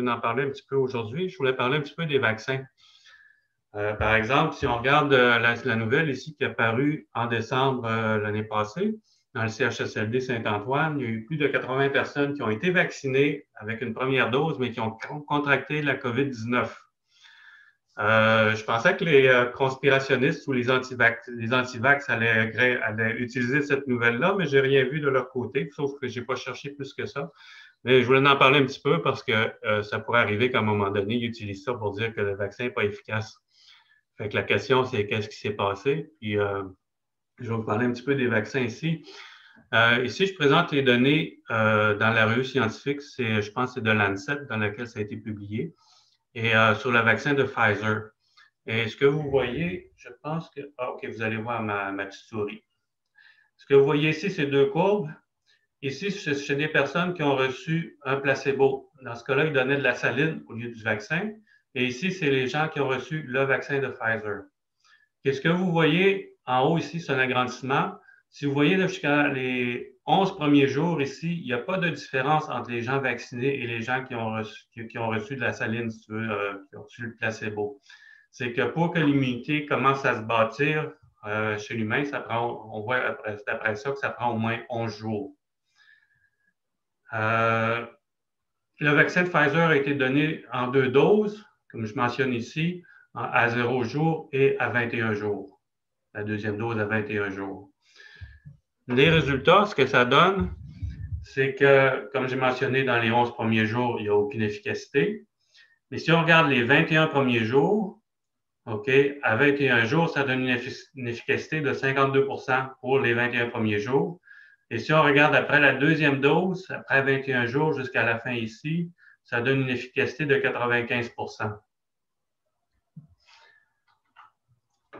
veux en parler un petit peu aujourd'hui. Je voulais parler un petit peu des vaccins. Euh, par exemple, si on regarde euh, la, nouvelle ici qui est apparue en décembre euh, l'année passée, dans le CHSLD Saint-Antoine, il y a eu plus de 80 personnes qui ont été vaccinées avec une première dose, mais qui ont contracté la COVID-19. je pensais que les conspirationnistes ou les antivax, les allaient, allaient, utiliser cette nouvelle-là, mais j'ai rien vu de leur côté, sauf que j'ai pas cherché plus que ça. Mais je voulais en parler un petit peu parce que ça pourrait arriver qu'à un moment donné, ils utilisent ça pour dire que le vaccin n'est pas efficace. Fait que la question, c'est qu'est-ce qui s'est passé? Puis, euh, je vais vous parler un petit peu des vaccins ici. Euh, ici, je présente les données euh, dans la revue scientifique, c'est, je pense, c'est de Lancet dans laquelle ça a été publié, et sur le vaccin de Pfizer. Et ce que vous voyez, je pense que. Ah, OK, vous allez voir ma, ma petite souris. Ce que vous voyez ici, c'est deux courbes. Ici, c'est des personnes qui ont reçu un placebo. Dans ce cas-là, ils donnaient de la saline au lieu du vaccin. Et ici, c'est les gens qui ont reçu le vaccin de Pfizer. Qu'est-ce que vous voyez en haut ici, c'est un agrandissement. Si vous voyez jusqu'à les 11 premiers jours ici, il n'y a pas de différence entre les gens vaccinés et les gens qui ont reçu, qui, ont reçu de la saline, si tu veux, euh, qui ont reçu le placebo. C'est que pour que l'immunité commence à se bâtir euh, chez l'humain, ça prend, on voit après, après, ça que ça prend au moins 11 jours. Euh, le vaccin de Pfizer a été donné en deux doses comme je mentionne ici, à 0 jours et à 21 jours. La deuxième dose à 21 jours. Les résultats, ce que ça donne, c'est que, comme j'ai mentionné, dans les 11 premiers jours, il n'y a aucune efficacité. Mais si on regarde les 21 premiers jours, OK, à 21 jours, ça donne une, efficacité de 52% pour les 21 premiers jours. Et si on regarde après la deuxième dose, après 21 jours jusqu'à la fin ici, ça donne une efficacité de 95%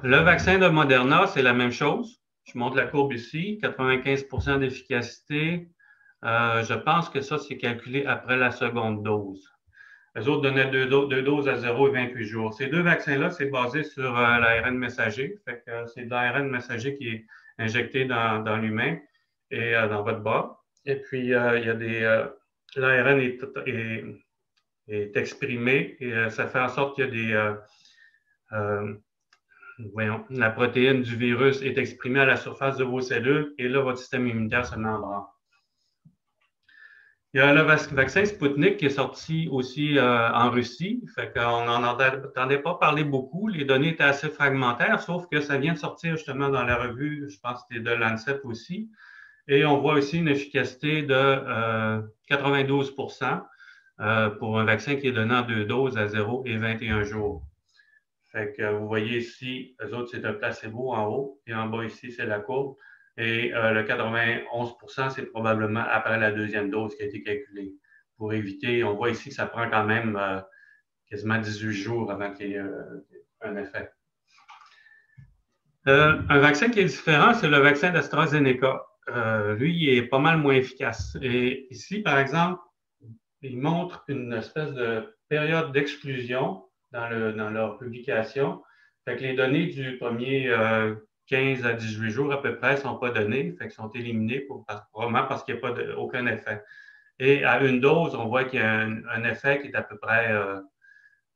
Le vaccin de Moderna, c'est la même chose. Je montre la courbe ici, 95% d'efficacité. Euh, je pense que ça, c'est calculé après la seconde dose. Les autres donnaient deux, doses à 0 et 28 jours. Ces deux vaccins-là, c'est basé sur euh, l'ARN messager. Euh, c'est de l'ARN messager qui est injecté dans, l'humain et dans votre bas. Et puis, il y a des. L'ARN est, est, exprimé et ça fait en sorte qu'il y a des voyons, la protéine du virus est exprimée à la surface de vos cellules et là, votre système immunitaire se met en branle. Il y a le vaccin Sputnik qui est sorti aussi euh, en Russie. Fait qu'on n'en entendait pas parler beaucoup. Les données étaient assez fragmentaires, sauf que ça vient de sortir justement dans la revue, je pense que c'était de Lancet aussi. Et on voit aussi une efficacité de 92% euh, euh, pour un vaccin qui est donné en deux doses à 0 et 21 jours. Fait que vous voyez ici, les autres, c'est un placebo en haut, et en bas ici, c'est la courbe. Et euh, le 91% c'est probablement après la deuxième dose qui a été calculée. Pour éviter, on voit ici que ça prend quand même euh, quasiment 18 jours avant qu'il y ait un effet. un vaccin qui est différent, c'est le vaccin d'AstraZeneca. Lui, il est pas mal moins efficace. Et ici, par exemple, il montre une espèce de période d'exclusion dans, leur publication. Fait les données du premier 15 euh, à 18 jours à peu près ne sont pas données, fait sont éliminées pour, probablement parce qu'il n'y a pas aucun effet. Et à une dose, on voit qu'il y a un, effet qui est à peu près euh,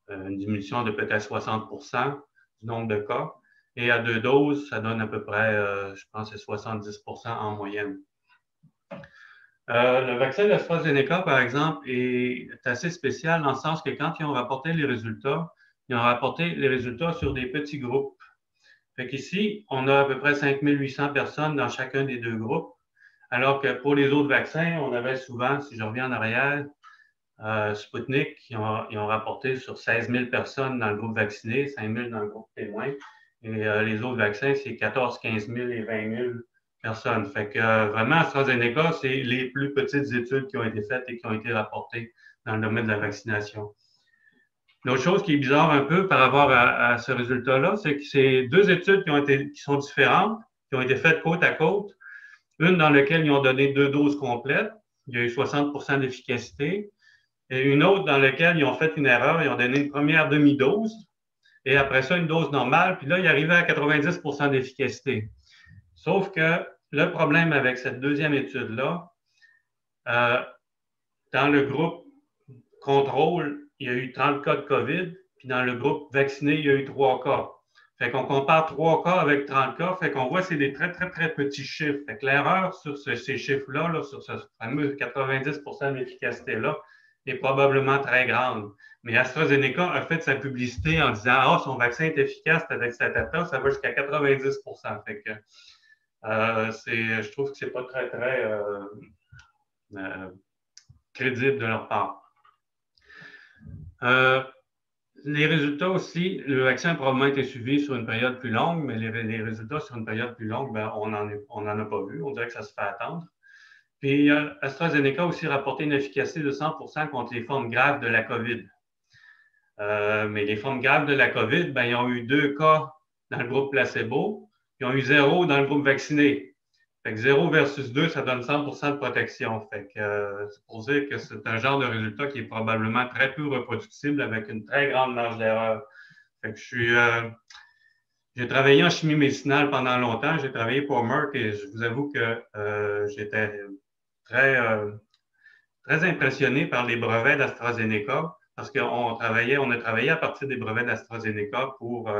une diminution de peut-être 60% du nombre de cas. Et à deux doses, ça donne à peu près, euh, je pense, 70% en moyenne. Euh, le vaccin d'AstraZeneca, par exemple, est assez spécial dans le sens que quand ils ont rapporté les résultats, ils ont rapporté les résultats sur des petits groupes. Fait qu'ici, on a à peu près 5800 personnes dans chacun des deux groupes, alors que pour les autres vaccins, on avait souvent, si je reviens en arrière, euh, Sputnik, ils ont, rapporté sur 16 000 personnes dans le groupe vacciné, 5 000 dans le groupe témoin. Et euh, les autres vaccins, c'est 14, 15 000 et 20 000 personne. Fait que euh, vraiment, AstraZeneca, c'est les plus petites études qui ont été faites et qui ont été rapportées dans le domaine de la vaccination. L'autre chose qui est bizarre un peu par rapport à, ce résultat-là, c'est que c'est deux études qui, ont été, qui sont différentes, qui ont été faites côte à côte. Une dans laquelle ils ont donné deux doses complètes, il y a eu 60% d'efficacité, et une autre dans laquelle ils ont fait une erreur, ils ont donné une première demi-dose, et après ça, une dose normale, puis là, ils arrivaient à 90% d'efficacité. Sauf que le problème avec cette deuxième étude-là, euh, dans le groupe contrôle, il y a eu 30 cas de COVID, puis dans le groupe vacciné, il y a eu 3 cas. Fait qu'on compare 3 cas avec 30 cas, fait qu'on voit que c'est des très, très, très petits chiffres. Fait que l'erreur sur ces chiffres-là, sur ce fameux 90% d'efficacité-là, probablement très grande. Mais AstraZeneca a fait sa publicité en disant Ah, son vaccin est efficace avec cette data, ça va jusqu'à 90 Fait euh, je trouve que c'est pas très, très euh, euh, crédible de leur part. les résultats aussi, le vaccin a probablement été suivi sur une période plus longue, mais les, résultats sur une période plus longue, ben, on n'en en a pas vu. On dirait que ça se fait attendre. Puis AstraZeneca a aussi rapporté une efficacité de 100% contre les formes graves de la COVID. mais les formes graves de la COVID, ben, ils ont eu deux cas dans le groupe placebo, ils ont eu zéro dans le groupe vacciné. Fait que 0 versus 2, ça donne 100% de protection. Fait que euh, c'est pour dire que c'est un genre de résultat qui est probablement très peu reproductible avec une très grande marge d'erreur. Fait que je suis. Euh, j'ai travaillé en chimie médicinale pendant longtemps. J'ai travaillé pour Merck et je vous avoue que euh, j'étais très, très impressionné par les brevets d'AstraZeneca parce qu'on travaillait, on a travaillé à partir des brevets d'AstraZeneca pour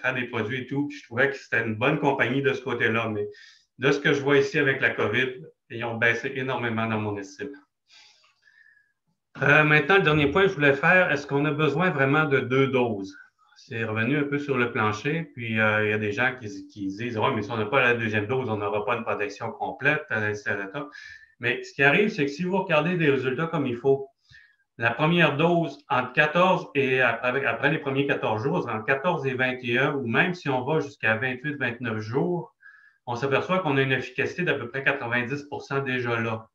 faire des produits et tout. Puis je trouvais que c'était une bonne compagnie de ce côté-là. Mais de ce que je vois ici avec la COVID, ils ont baissé énormément dans mon estime. Euh, maintenant, le dernier point que je voulais faire, est-ce qu'on a besoin vraiment de deux doses? C'est revenu un peu sur le plancher, puis euh, il y a des gens qui, disent Oui, mais si on n'a pas la deuxième dose, on n'aura pas une protection complète. Mais ce qui arrive, c'est que si vous regardez des résultats comme il faut, la première dose entre 14 et après, après les premiers 14 jours, entre 14 et 21, ou même si on va jusqu'à 28-29 jours, on s'aperçoit qu'on a une efficacité d'à peu près 90% déjà là.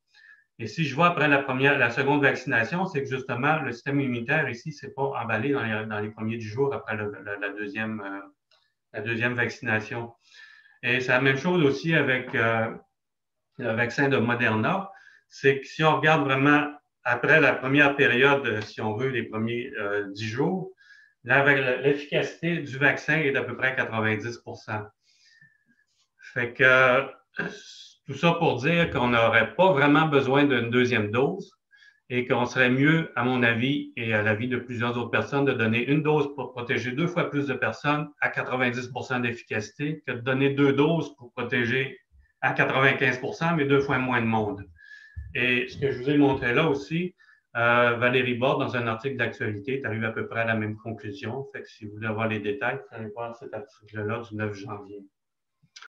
Et si je vois après la première, la seconde vaccination, c'est que justement, le système immunitaire ici, ce n'est pas emballé dans les, premiers 10 jours après la, deuxième, euh, la deuxième vaccination. Et c'est la même chose aussi avec euh, le vaccin de Moderna. C'est que si on regarde vraiment après la première période, si on veut, les premiers euh, 10 jours, l'efficacité du vaccin est d'à peu près 90% Fait que tout ça pour dire qu'on n'aurait pas vraiment besoin d'une deuxième dose et qu'on serait mieux, à mon avis et à l'avis de plusieurs autres personnes, de donner une dose pour protéger deux fois plus de personnes à 90% d'efficacité que de donner deux doses pour protéger à 95% mais deux fois moins de monde. Et ce que je vous ai montré là aussi, euh, Valérie Bord, dans un article d'actualité, est arrivée à peu près à la même conclusion. Fait que si vous voulez avoir les détails, vous allez voir cet article-là du 9 janvier.